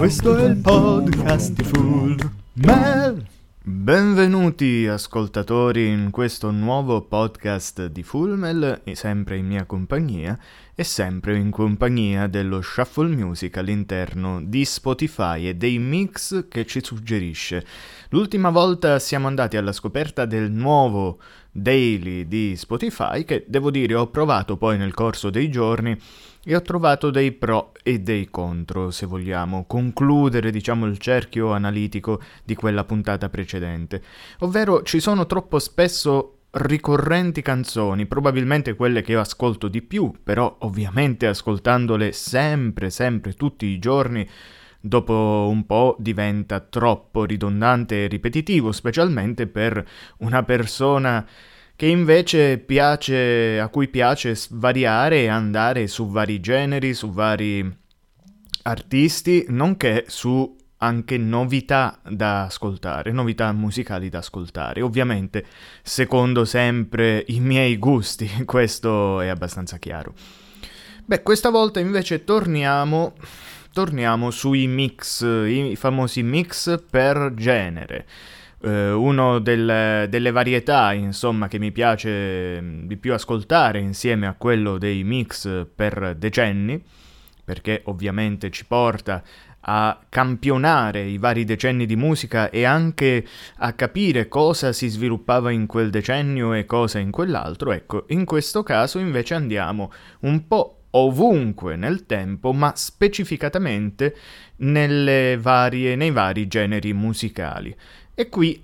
Questo è il podcast di Full Mel. Benvenuti ascoltatori in questo nuovo podcast di Fullmel, sempre in mia compagnia e sempre in compagnia dello Shuffle Music all'interno di Spotify e dei mix che ci suggerisce. L'ultima volta siamo andati alla scoperta del nuovo daily di Spotify che devo dire ho provato poi nel corso dei giorni e ho trovato dei pro e dei contro, se vogliamo concludere, diciamo, il cerchio analitico di quella puntata precedente. Ovvero ci sono troppo spesso ricorrenti canzoni, probabilmente quelle che io ascolto di più, però ovviamente ascoltandole sempre, sempre, tutti i giorni, dopo un po' diventa troppo ridondante e ripetitivo, specialmente per una persona che invece piace, a cui piace svariare e andare su vari generi, su vari artisti, nonché su anche novità da ascoltare, novità musicali da ascoltare. Ovviamente, secondo sempre i miei gusti, questo è abbastanza chiaro. Beh, questa volta invece torniamo, torniamo sui mix, i famosi mix per genere eh, uno del, delle varietà, insomma, che mi piace mm, di più ascoltare insieme a quello dei mix per decenni, perché ovviamente ci porta a campionare i vari decenni di musica e anche a capire cosa si sviluppava in quel decennio e cosa in quell'altro, ecco, in questo caso invece andiamo un po' ovunque nel tempo, ma specificatamente varie, nei vari generi musicali. E qui,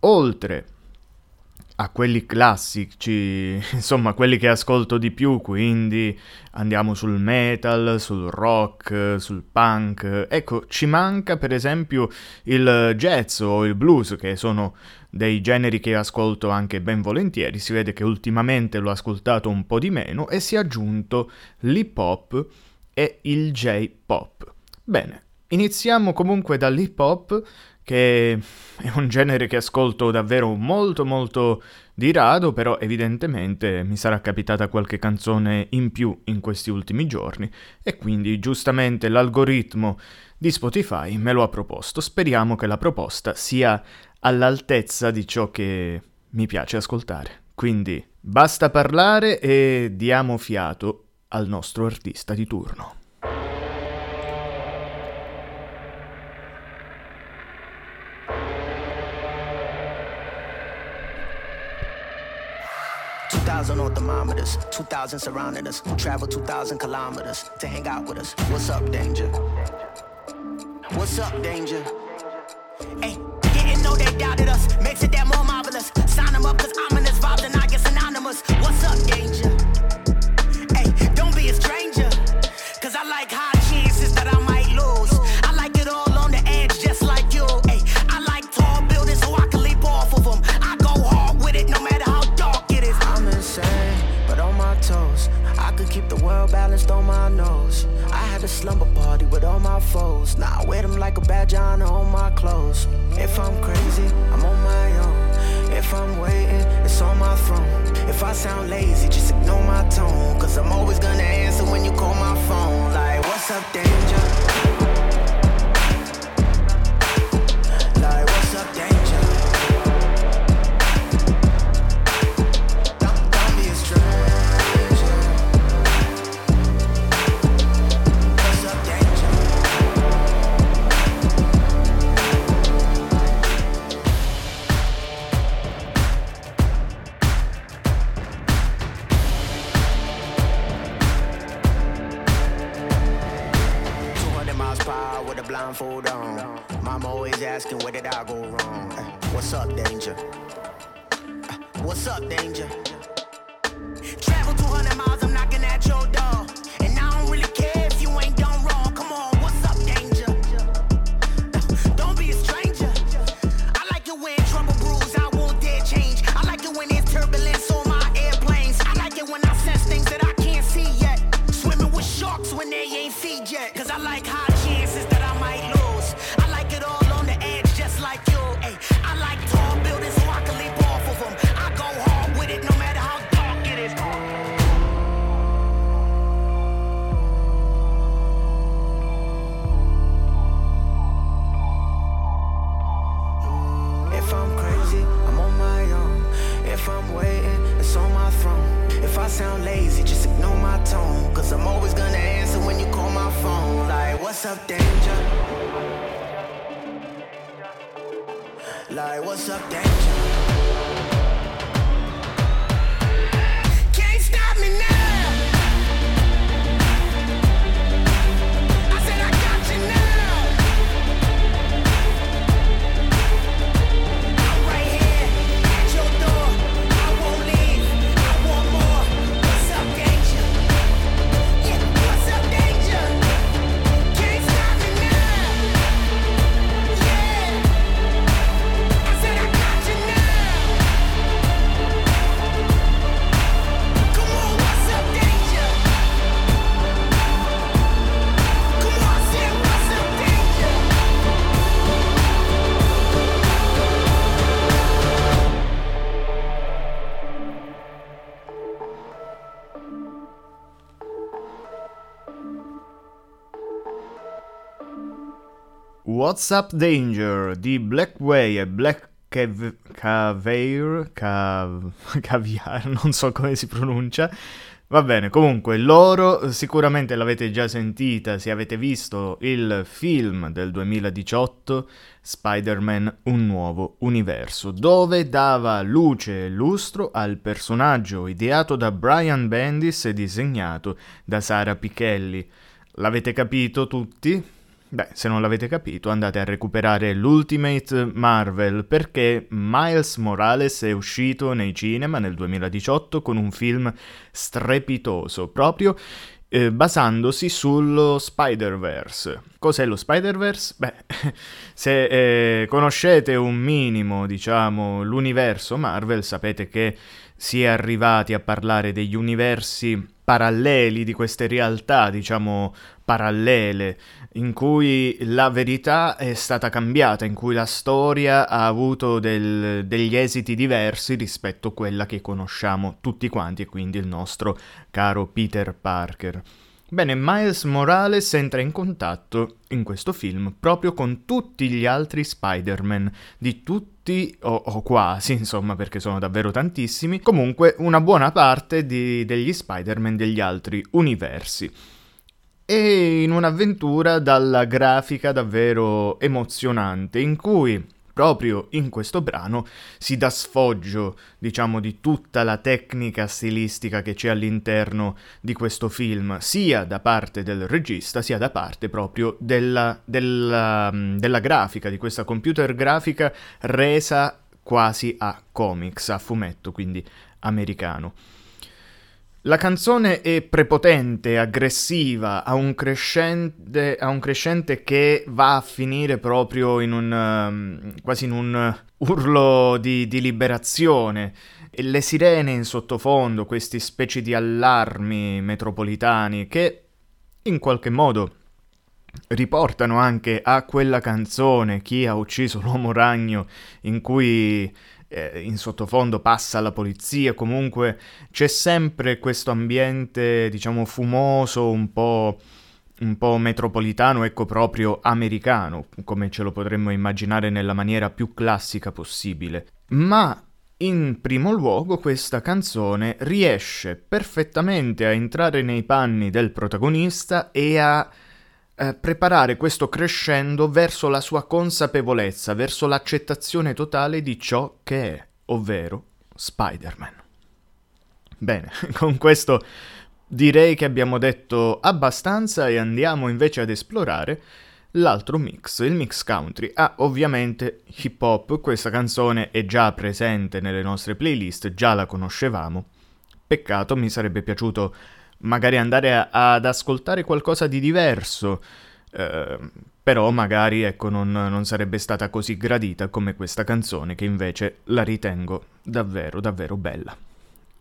oltre a quelli classici, insomma quelli che ascolto di più, quindi andiamo sul metal, sul rock, sul punk, ecco, ci manca per esempio il jazz o il blues, che sono dei generi che ascolto anche ben volentieri, si vede che ultimamente l'ho ascoltato un po' di meno e si è aggiunto l'hip hop e il J-pop. Bene, iniziamo comunque dall'hip hop che è un genere che ascolto davvero molto molto di rado, però evidentemente mi sarà capitata qualche canzone in più in questi ultimi giorni e quindi giustamente l'algoritmo di Spotify me lo ha proposto. Speriamo che la proposta sia all'altezza di ciò che mi piace ascoltare. Quindi basta parlare e diamo fiato al nostro artista di turno. 2,000 on thermometers, 2,000 surrounding us. Who Travel 2,000 kilometers to hang out with us. What's up, danger? What's up, danger? Hey, didn't know they doubted us. Makes it that more marvelous. Sign them up, cause ominous vibes and I get synonymous. What's up, danger? If I sound lazy, just ignore my tone. Cause I'm always gonna answer when you call my phone. Like, what's up, danger? What's up, danger? What's Up Danger di Blackway e Black Cav- Caviar, Cav- Caviar, non so come si pronuncia. Va bene, comunque loro sicuramente l'avete già sentita se avete visto il film del 2018 Spider-Man Un nuovo universo, dove dava luce e lustro al personaggio ideato da Brian Bendis e disegnato da Sara Pichelli. L'avete capito tutti? Beh, se non l'avete capito, andate a recuperare l'Ultimate Marvel perché Miles Morales è uscito nei cinema nel 2018 con un film strepitoso, proprio eh, basandosi sullo Spider-Verse. Cos'è lo Spider-Verse? Beh, se eh, conoscete un minimo, diciamo, l'universo Marvel, sapete che si è arrivati a parlare degli universi paralleli di queste realtà, diciamo, parallele, in cui la verità è stata cambiata, in cui la storia ha avuto del, degli esiti diversi rispetto a quella che conosciamo tutti quanti e quindi il nostro caro Peter Parker. Bene, Miles Morales entra in contatto in questo film proprio con tutti gli altri Spider-Man, di tutti o, o, quasi, insomma, perché sono davvero tantissimi, comunque una buona parte di, degli Spider-Man degli altri universi e in un'avventura dalla grafica davvero emozionante in cui proprio in questo brano si dà sfoggio, diciamo, di tutta la tecnica stilistica che c'è all'interno di questo film, sia da parte del regista, sia da parte proprio della, della, della grafica, di questa computer grafica resa quasi a comics, a fumetto, quindi americano. La canzone è prepotente, aggressiva, ha un, crescente, ha un crescente che va a finire proprio in un, um, quasi in un urlo di, di liberazione. E le sirene in sottofondo, questi specie di allarmi metropolitani che in qualche modo riportano anche a quella canzone Chi ha ucciso l'uomo ragno in cui eh, in sottofondo passa la polizia, comunque c'è sempre questo ambiente, diciamo, fumoso, un po', un po' metropolitano, ecco proprio americano, come ce lo potremmo immaginare nella maniera più classica possibile. Ma in primo luogo questa canzone riesce perfettamente a entrare nei panni del protagonista e a eh, preparare questo crescendo verso la sua consapevolezza, verso l'accettazione totale di ciò che è, ovvero Spider-Man. Bene, con questo direi che abbiamo detto abbastanza e andiamo invece ad esplorare l'altro mix, il mix country. Ah, ovviamente hip hop, questa canzone è già presente nelle nostre playlist, già la conoscevamo. Peccato, mi sarebbe piaciuto magari andare a, ad ascoltare qualcosa di diverso, eh, però magari ecco non, non sarebbe stata così gradita come questa canzone che invece la ritengo davvero davvero bella.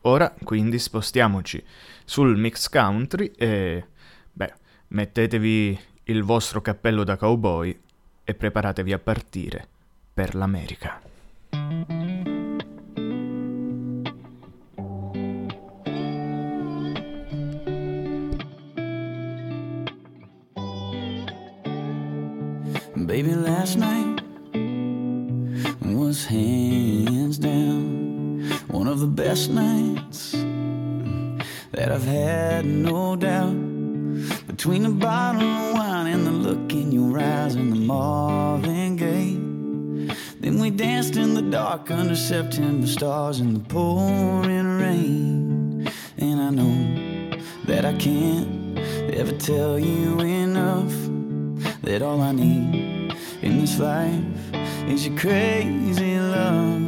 Ora quindi spostiamoci sul mix country e beh, mettetevi il vostro cappello da cowboy e preparatevi a partire per l'America. Baby, last night was hands down one of the best nights that I've had, no doubt. Between the bottle of wine and the look in your eyes and the Marvin Gaye. Then we danced in the dark under September stars in the pouring rain. And I know that I can't ever tell you enough that all I need in this life is your crazy love.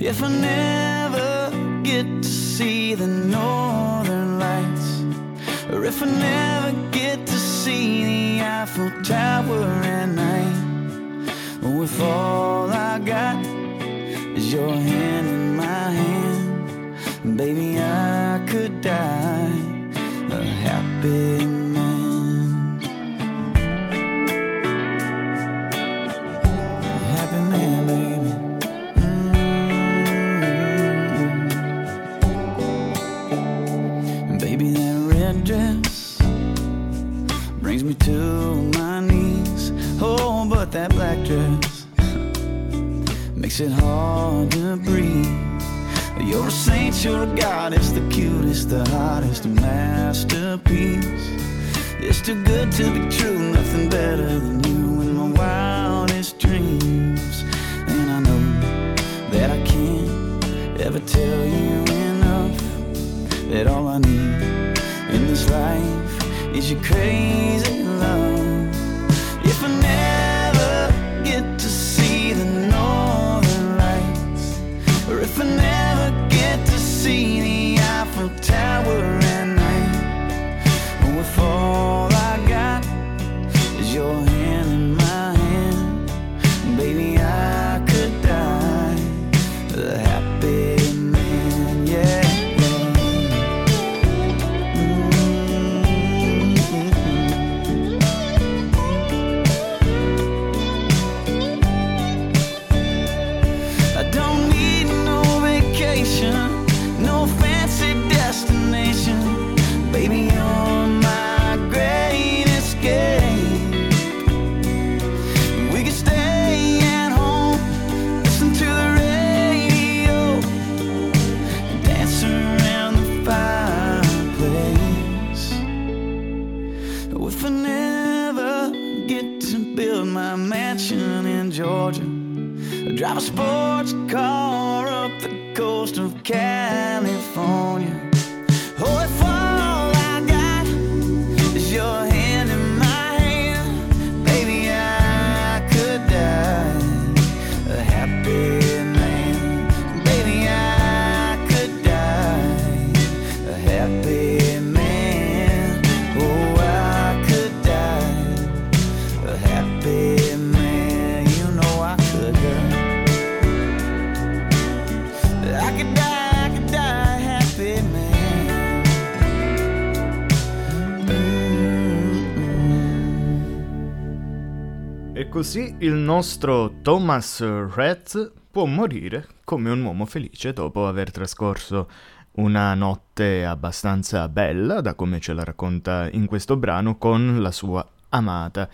If I never get to see the northern lights, or if I never get to see the Eiffel Tower at night, if all I got is your hand in my hand, baby, I could die a happy to my knees. Oh, but that black dress makes it hard to breathe. You're a saint, you're a goddess, the cutest, the hottest, masterpiece. It's too good to be true, nothing better than you in my wildest dreams. And I know that I can't ever tell you enough that all I need in this life is your crazy love. Così il nostro Thomas Rhett può morire come un uomo felice dopo aver trascorso una notte abbastanza bella, da come ce la racconta in questo brano, con la sua amata.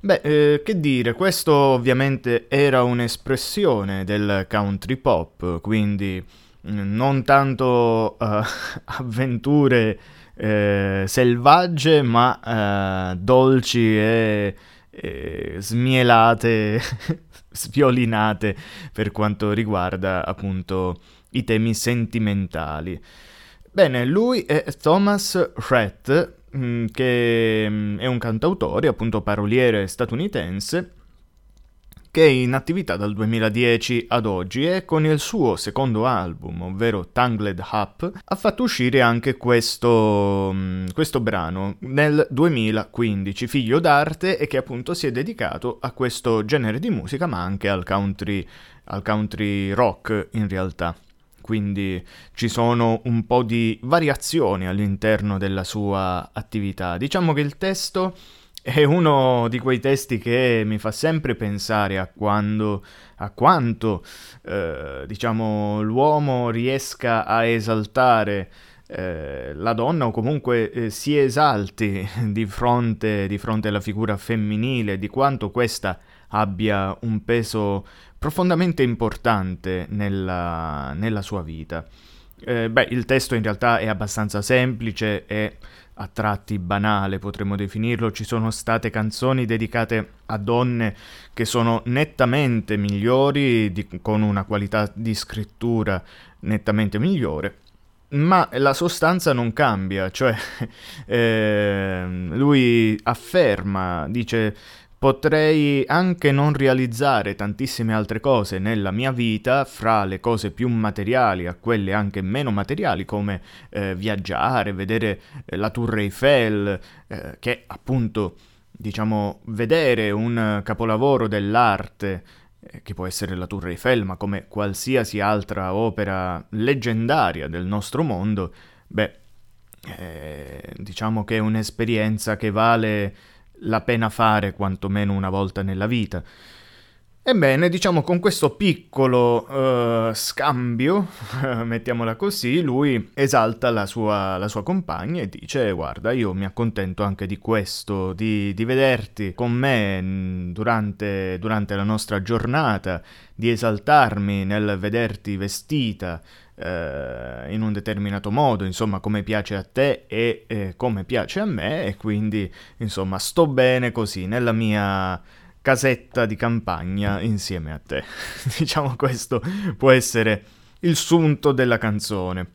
Beh, eh, che dire, questo ovviamente era un'espressione del country pop, quindi mm, non tanto eh, avventure eh, selvagge, ma eh, dolci e, e smielate, sviolinate per quanto riguarda appunto i temi sentimentali. Bene, lui è Thomas Rhett, mm, che mm, è un cantautore, appunto paroliere statunitense, che è in attività dal 2010 ad oggi e con il suo secondo album, ovvero Tangled Up, ha fatto uscire anche questo, mm, questo brano nel 2015, figlio d'arte e che appunto si è dedicato a questo genere di musica ma anche al country, al country rock in realtà. Quindi ci sono un po' di variazioni all'interno della sua attività. Diciamo che il testo è uno di quei testi che mi fa sempre pensare a quando, a quanto, eh, diciamo, l'uomo riesca a esaltare eh, la donna o comunque eh, si esalti di fronte, di fronte alla figura femminile, di quanto questa abbia un peso profondamente importante nella, nella sua vita. Eh, beh, il testo in realtà è abbastanza semplice e a tratti banale, potremmo definirlo. Ci sono state canzoni dedicate a donne che sono nettamente migliori, di, con una qualità di scrittura nettamente migliore. Ma la sostanza non cambia, cioè eh, lui afferma, dice potrei anche non realizzare tantissime altre cose nella mia vita, fra le cose più materiali a quelle anche meno materiali, come eh, viaggiare, vedere eh, la Tour Eiffel, eh, che appunto, diciamo, vedere un capolavoro dell'arte eh, che può essere la Tour Eiffel, ma come qualsiasi altra opera leggendaria del nostro mondo, beh, eh, diciamo che è un'esperienza che vale la pena fare quantomeno una volta nella vita. Ebbene, diciamo con questo piccolo uh, scambio, mettiamola così, lui esalta la sua, la sua, compagna e dice guarda io mi accontento anche di questo, di, di vederti con me durante, durante, la nostra giornata, di esaltarmi nel vederti vestita uh, in un determinato modo, insomma come piace a te e eh, come piace a me e quindi insomma sto bene così nella mia casetta di campagna insieme a te. diciamo questo può essere il sunto della canzone.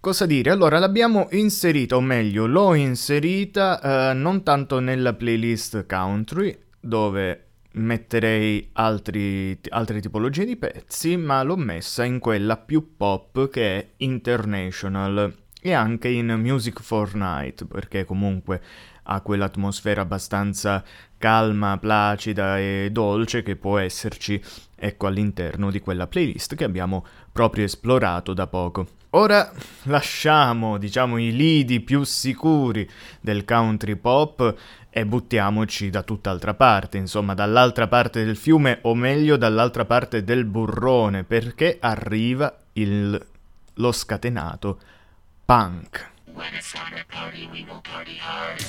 Cosa dire? Allora l'abbiamo inserita, o meglio, l'ho inserita eh, non tanto nella playlist country, dove metterei altri, altre tipologie di pezzi, ma l'ho messa in quella più pop che è international e anche in Music for Night, perché comunque ha quell'atmosfera abbastanza calma, placida e dolce che può esserci ecco all'interno di quella playlist che abbiamo proprio esplorato da poco. Ora lasciamo, diciamo, i lidi più sicuri del country pop e buttiamoci da tutt'altra parte, insomma, dall'altra parte del fiume o meglio dall'altra parte del burrone, perché arriva il, lo scatenato punk. When it's time to party, we will party hard.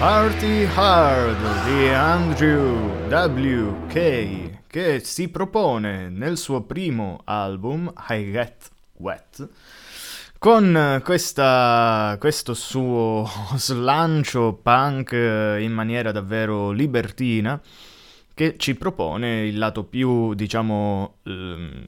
Party Hard di Andrew W.K. che si propone nel suo primo album I Get Wet con questa, questo suo slancio punk in maniera davvero libertina che ci propone il lato più, diciamo, ehm,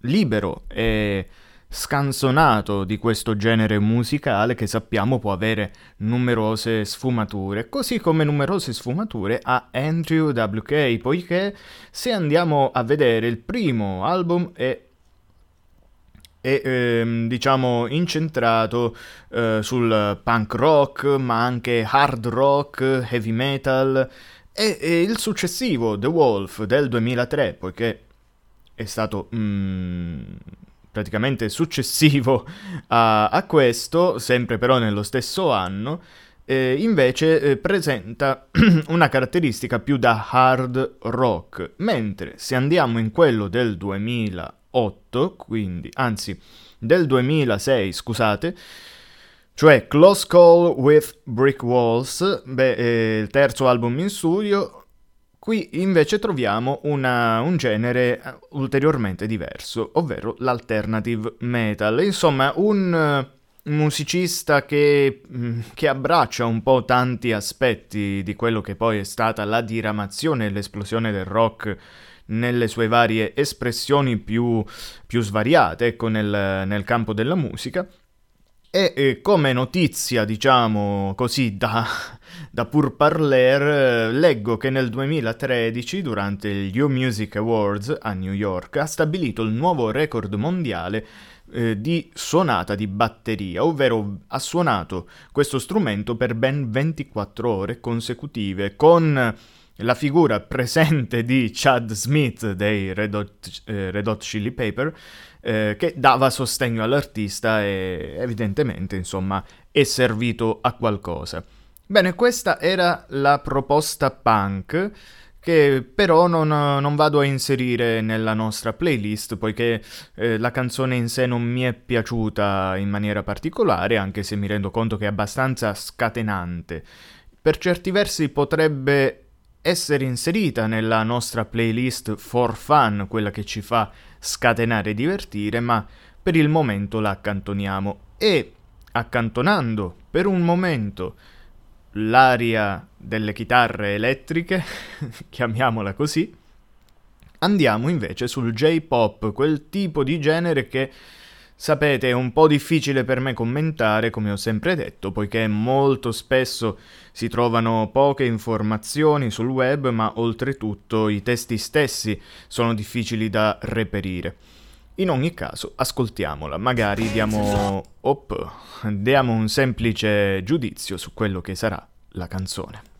libero e scanzonato di questo genere musicale che sappiamo può avere numerose sfumature, così come numerose sfumature ha Andrew WK, poiché se andiamo a vedere il primo album è è ehm, diciamo incentrato eh, sul punk rock ma anche hard rock, heavy metal e, e, il successivo The Wolf del 2003 poiché è stato mm, praticamente successivo a, a, questo, sempre però nello stesso anno, eh, invece eh, presenta una caratteristica più da hard rock, mentre se andiamo in quello del 2008, quindi anzi del 2006, scusate, cioè Close Call with Brick Walls, beh, eh, il terzo album in studio, Qui invece troviamo una, un genere eh, ulteriormente diverso, ovvero l'alternative metal. Insomma, un uh, musicista che, mm, che, abbraccia un po' tanti aspetti di quello che poi è stata la diramazione e l'esplosione del rock nelle sue varie espressioni più, più svariate, ecco, nel, nel campo della musica. E eh, come notizia, diciamo così, da, da pur parler, leggo che nel 2013, durante gli U Music Awards a New York, ha stabilito il nuovo record mondiale eh, di suonata di batteria, ovvero ha suonato questo strumento per ben 24 ore consecutive, con la figura presente di Chad Smith dei Red Hot, eh, Red Hot Chili Pepper, eh, che dava sostegno all'artista e evidentemente, insomma, è servito a qualcosa. Bene, questa era la proposta punk che però non, non, vado a inserire nella nostra playlist poiché eh, la canzone in sé non mi è piaciuta in maniera particolare, anche se mi rendo conto che è abbastanza scatenante. Per certi versi potrebbe essere inserita nella nostra playlist for fun, quella che ci fa scatenare e divertire, ma per il momento la accantoniamo. E accantonando per un momento l'aria delle chitarre elettriche, chiamiamola così, andiamo invece sul J-pop, quel tipo di genere che Sapete, è un po' difficile per me commentare, come ho sempre detto, poiché molto spesso si trovano poche informazioni sul web, ma oltretutto i testi stessi sono difficili da reperire. In ogni caso, ascoltiamola, magari diamo, op, diamo un semplice giudizio su quello che sarà la canzone.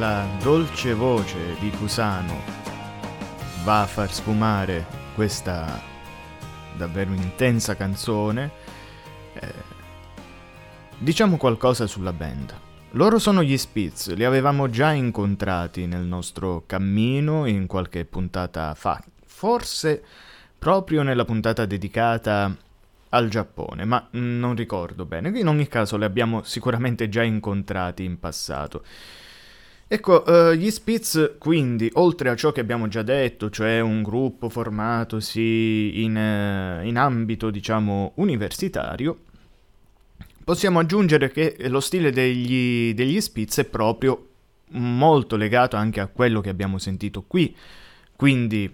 La dolce voce di Cusano va a far sfumare questa davvero intensa canzone, eh, diciamo qualcosa sulla band. Loro sono gli Spitz, li avevamo già incontrati nel nostro cammino in qualche puntata fa, forse proprio nella puntata dedicata al Giappone, ma non ricordo bene. In ogni caso li abbiamo sicuramente già incontrati in passato. Ecco, uh, gli Spitz quindi, oltre a ciò che abbiamo già detto, cioè un gruppo formatosi in, uh, in ambito, diciamo, universitario, possiamo aggiungere che lo stile degli, degli Spitz è proprio molto legato anche a quello che abbiamo sentito qui. Quindi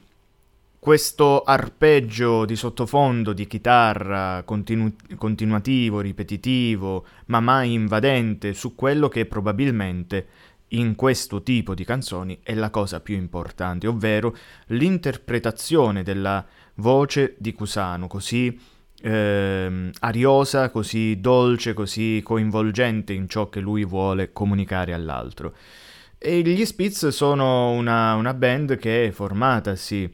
questo arpeggio di sottofondo di chitarra continu- continuativo, ripetitivo, ma mai invadente su quello che probabilmente in questo tipo di canzoni è la cosa più importante, ovvero l'interpretazione della voce di Cusano, così eh, ariosa, così dolce, così coinvolgente in ciò che lui vuole comunicare all'altro. E gli Spitz sono una, una band che è formatasi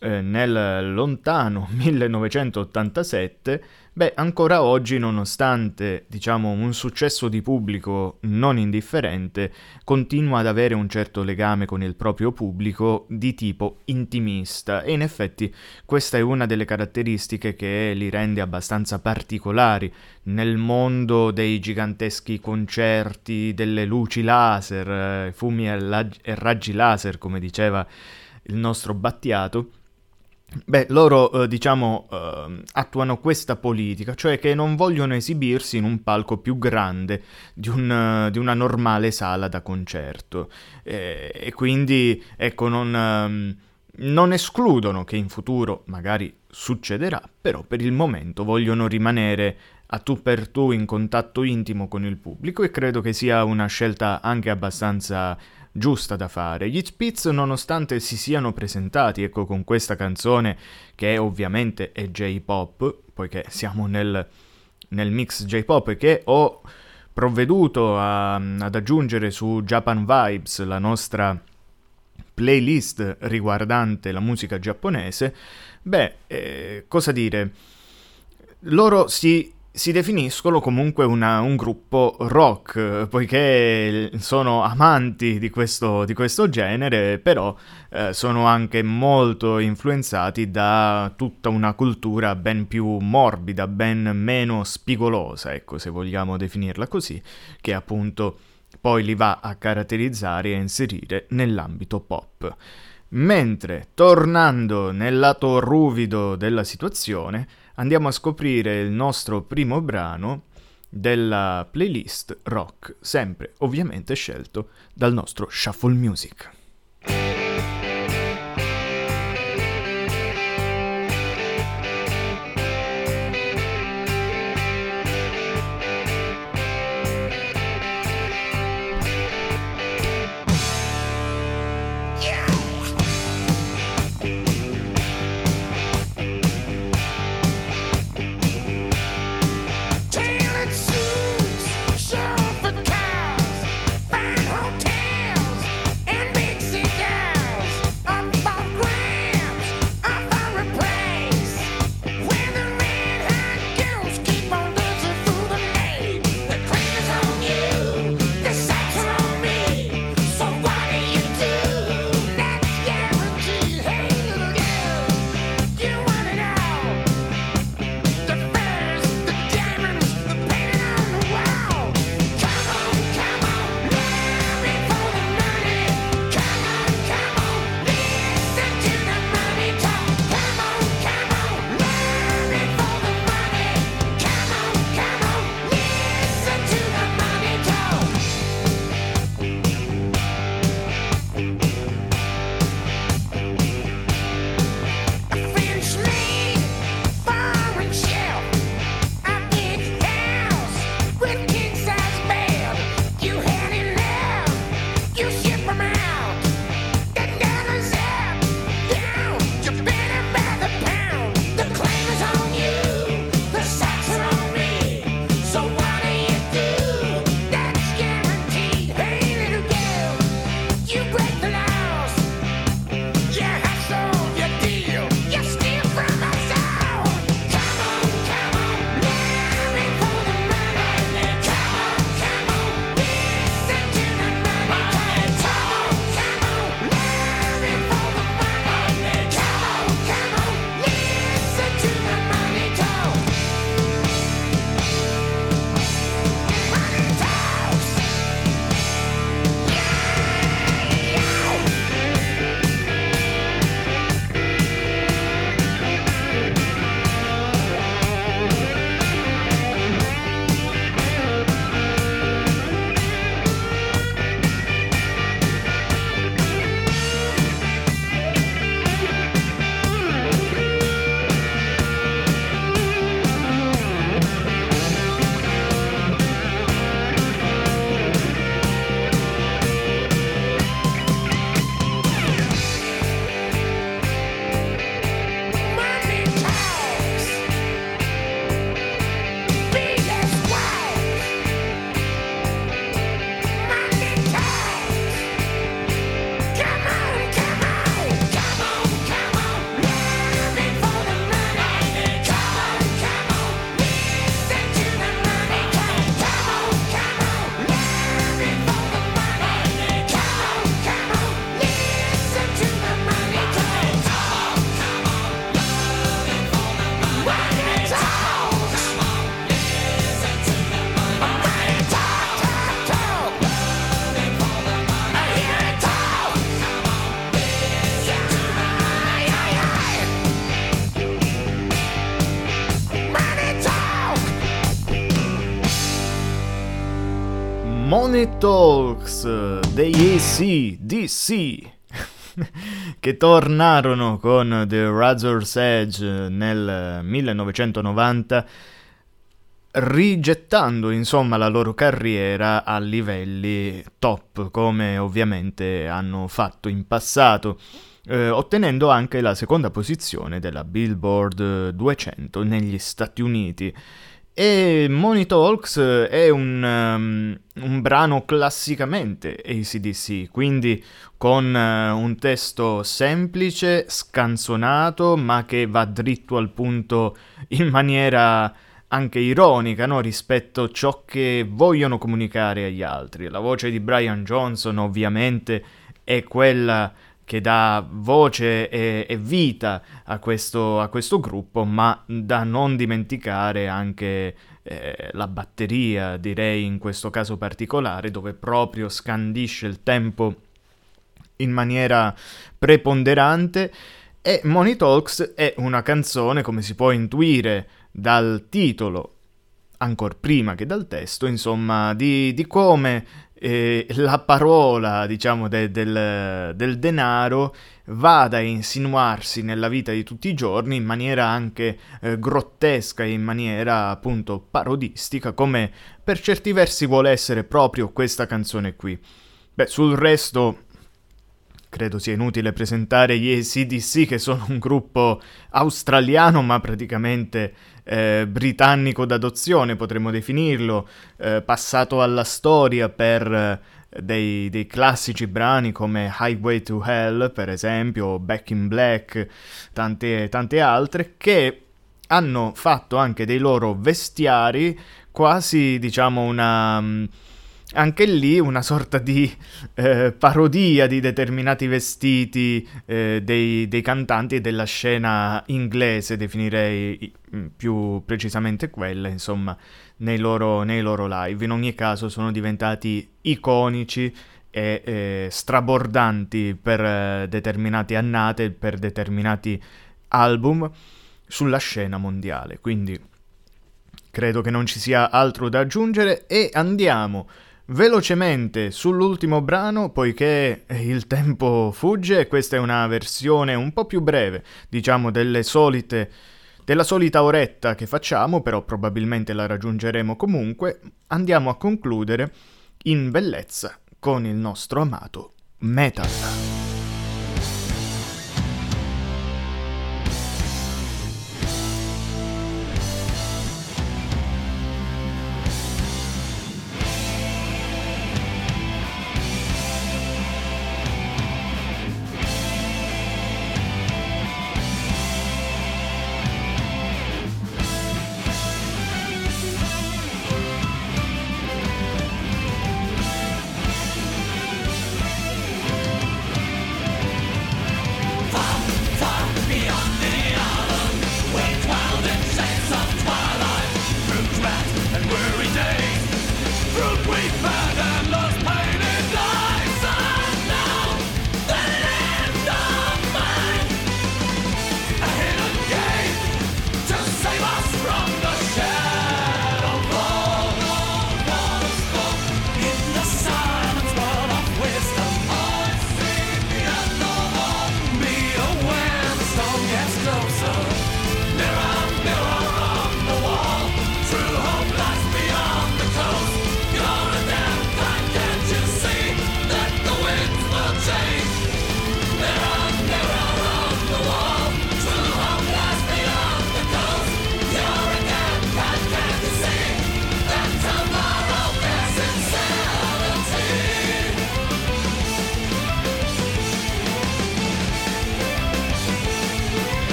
eh, nel lontano 1987, beh, ancora oggi, nonostante diciamo un successo di pubblico non indifferente, continua ad avere un certo legame con il proprio pubblico di tipo intimista. E in effetti questa è una delle caratteristiche che li rende abbastanza particolari nel mondo dei giganteschi concerti, delle luci laser, eh, fumi e, lag- e raggi laser, come diceva il nostro Battiato Beh, loro eh, diciamo eh, attuano questa politica, cioè che non vogliono esibirsi in un palco più grande di, un, di una normale sala da concerto. Eh, e quindi ecco non, ehm, non escludono che in futuro magari succederà, però per il momento vogliono rimanere a tu per tu in contatto intimo con il pubblico e credo che sia una scelta anche abbastanza giusta da fare. Gli Spitz, nonostante si siano presentati, ecco, con questa canzone, che ovviamente è J-pop, poiché siamo nel, nel mix J-pop, che ho provveduto a, ad aggiungere su Japan Vibes, la nostra playlist riguardante la musica giapponese, beh, eh, cosa dire? Loro si si definiscono comunque una, un gruppo rock, poiché sono amanti di questo, di questo genere, però eh, sono anche molto influenzati da tutta una cultura ben più morbida, ben meno spigolosa, ecco, se vogliamo definirla così, che appunto poi li va a caratterizzare e a inserire nell'ambito pop. Mentre, tornando nel lato ruvido della situazione, andiamo a scoprire il nostro primo brano della playlist rock, sempre ovviamente scelto dal nostro Shuffle Music. Money Talks degli ACDC che tornarono con The Razor's Edge nel 1990 rigettando insomma la loro carriera a livelli top come ovviamente hanno fatto in passato eh, ottenendo anche la seconda posizione della Billboard 200 negli Stati Uniti e Money Talks è un, um, un, brano classicamente ACDC, quindi con uh, un testo semplice, scanzonato, ma che va dritto al punto in maniera anche ironica no? rispetto a ciò che vogliono comunicare agli altri. La voce di Brian Johnson ovviamente è quella che dà voce e, e vita a questo, a questo, gruppo, ma da non dimenticare anche eh, la batteria, direi in questo caso particolare, dove proprio scandisce il tempo in maniera preponderante. E Money Talks è una canzone, come si può intuire dal titolo, ancora prima che dal testo, insomma, di, di come eh, la parola, diciamo, de, del, del, denaro vada a insinuarsi nella vita di tutti i giorni in maniera anche eh, grottesca in maniera appunto parodistica, come per certi versi vuole essere proprio questa canzone qui. Beh, sul resto credo sia inutile presentare gli ACDC che sono un gruppo australiano ma praticamente eh, britannico d'adozione, potremmo definirlo, eh, passato alla storia per eh, dei, dei, classici brani come Highway to Hell, per esempio, o Back in Black, tante, tante altre, che hanno fatto anche dei loro vestiari quasi, diciamo, una mm, anche lì una sorta di eh, parodia di determinati vestiti eh, dei, dei, cantanti e della scena inglese, definirei mm, più precisamente quella, insomma, nei loro, nei loro live. In ogni caso sono diventati iconici e eh, strabordanti per eh, determinate annate, per determinati album sulla scena mondiale. Quindi credo che non ci sia altro da aggiungere e andiamo Velocemente sull'ultimo brano, poiché il tempo fugge, questa è una versione un po' più breve, diciamo delle solite della solita oretta che facciamo, però probabilmente la raggiungeremo comunque, andiamo a concludere in bellezza con il nostro amato metal.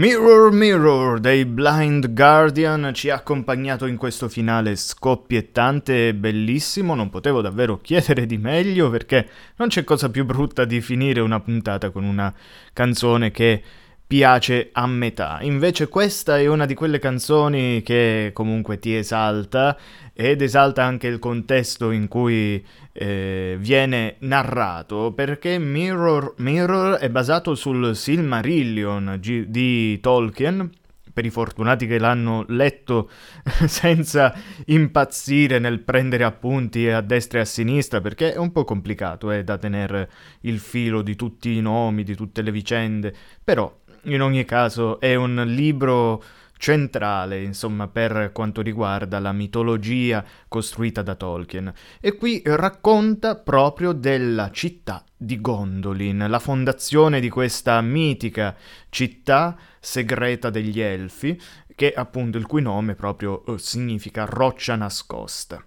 Mirror Mirror dei Blind Guardian ci ha accompagnato in questo finale scoppiettante e bellissimo, non potevo davvero chiedere di meglio perché non c'è cosa più brutta di finire una puntata con una canzone che piace a metà. Invece questa è una di quelle canzoni che comunque ti esalta ed esalta anche il contesto in cui eh, viene narrato perché Mirror, Mirror è basato sul Silmarillion G- di Tolkien per i fortunati che l'hanno letto senza impazzire nel prendere appunti a destra e a sinistra, perché è un po' complicato eh, da tenere il filo di tutti i nomi, di tutte le vicende, però in ogni caso è un libro centrale, insomma, per quanto riguarda la mitologia costruita da Tolkien. E qui racconta proprio della città di Gondolin, la fondazione di questa mitica città segreta degli Elfi, che appunto il cui nome proprio eh, significa roccia nascosta.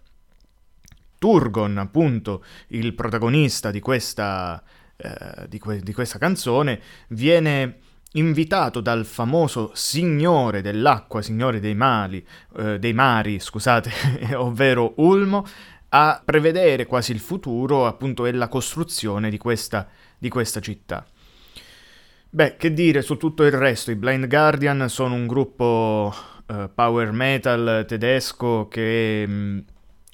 Turgon, appunto, il protagonista di questa, eh, di, que- di questa canzone, viene invitato dal famoso signore dell'acqua, signore dei, mali, eh, dei mari, scusate, ovvero Ulmo, a prevedere quasi il futuro appunto e la costruzione di questa, di questa città. Beh, che dire su tutto il resto, i Blind Guardian sono un gruppo uh, power metal tedesco che mh, mm,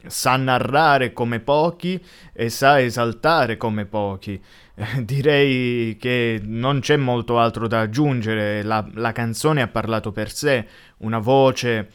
sa narrare come pochi e sa esaltare come pochi. direi che non c'è molto altro da aggiungere, la, la, canzone ha parlato per sé, una voce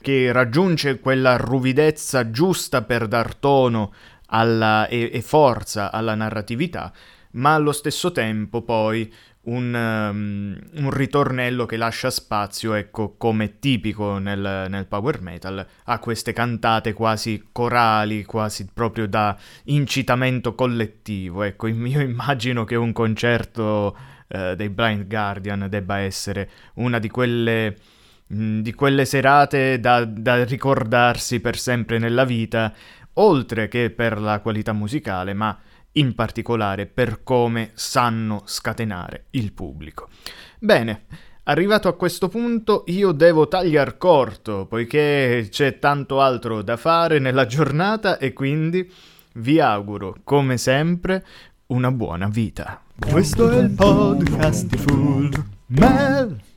che raggiunge quella ruvidezza giusta per dar tono alla, e, e forza alla narratività, ma allo stesso tempo poi un, um, un, ritornello che lascia spazio, ecco, come tipico nel, nel, power metal, a queste cantate quasi corali, quasi proprio da incitamento collettivo. Ecco, io immagino che un concerto uh, dei Blind Guardian debba essere una di quelle, mm, di quelle serate da, da ricordarsi per sempre nella vita, oltre che per la qualità musicale, ma in particolare per come sanno scatenare il pubblico. Bene, arrivato a questo punto io devo tagliar corto, poiché c'è tanto altro da fare nella giornata e quindi vi auguro, come sempre, una buona vita. Questo è il podcast di Full Mel.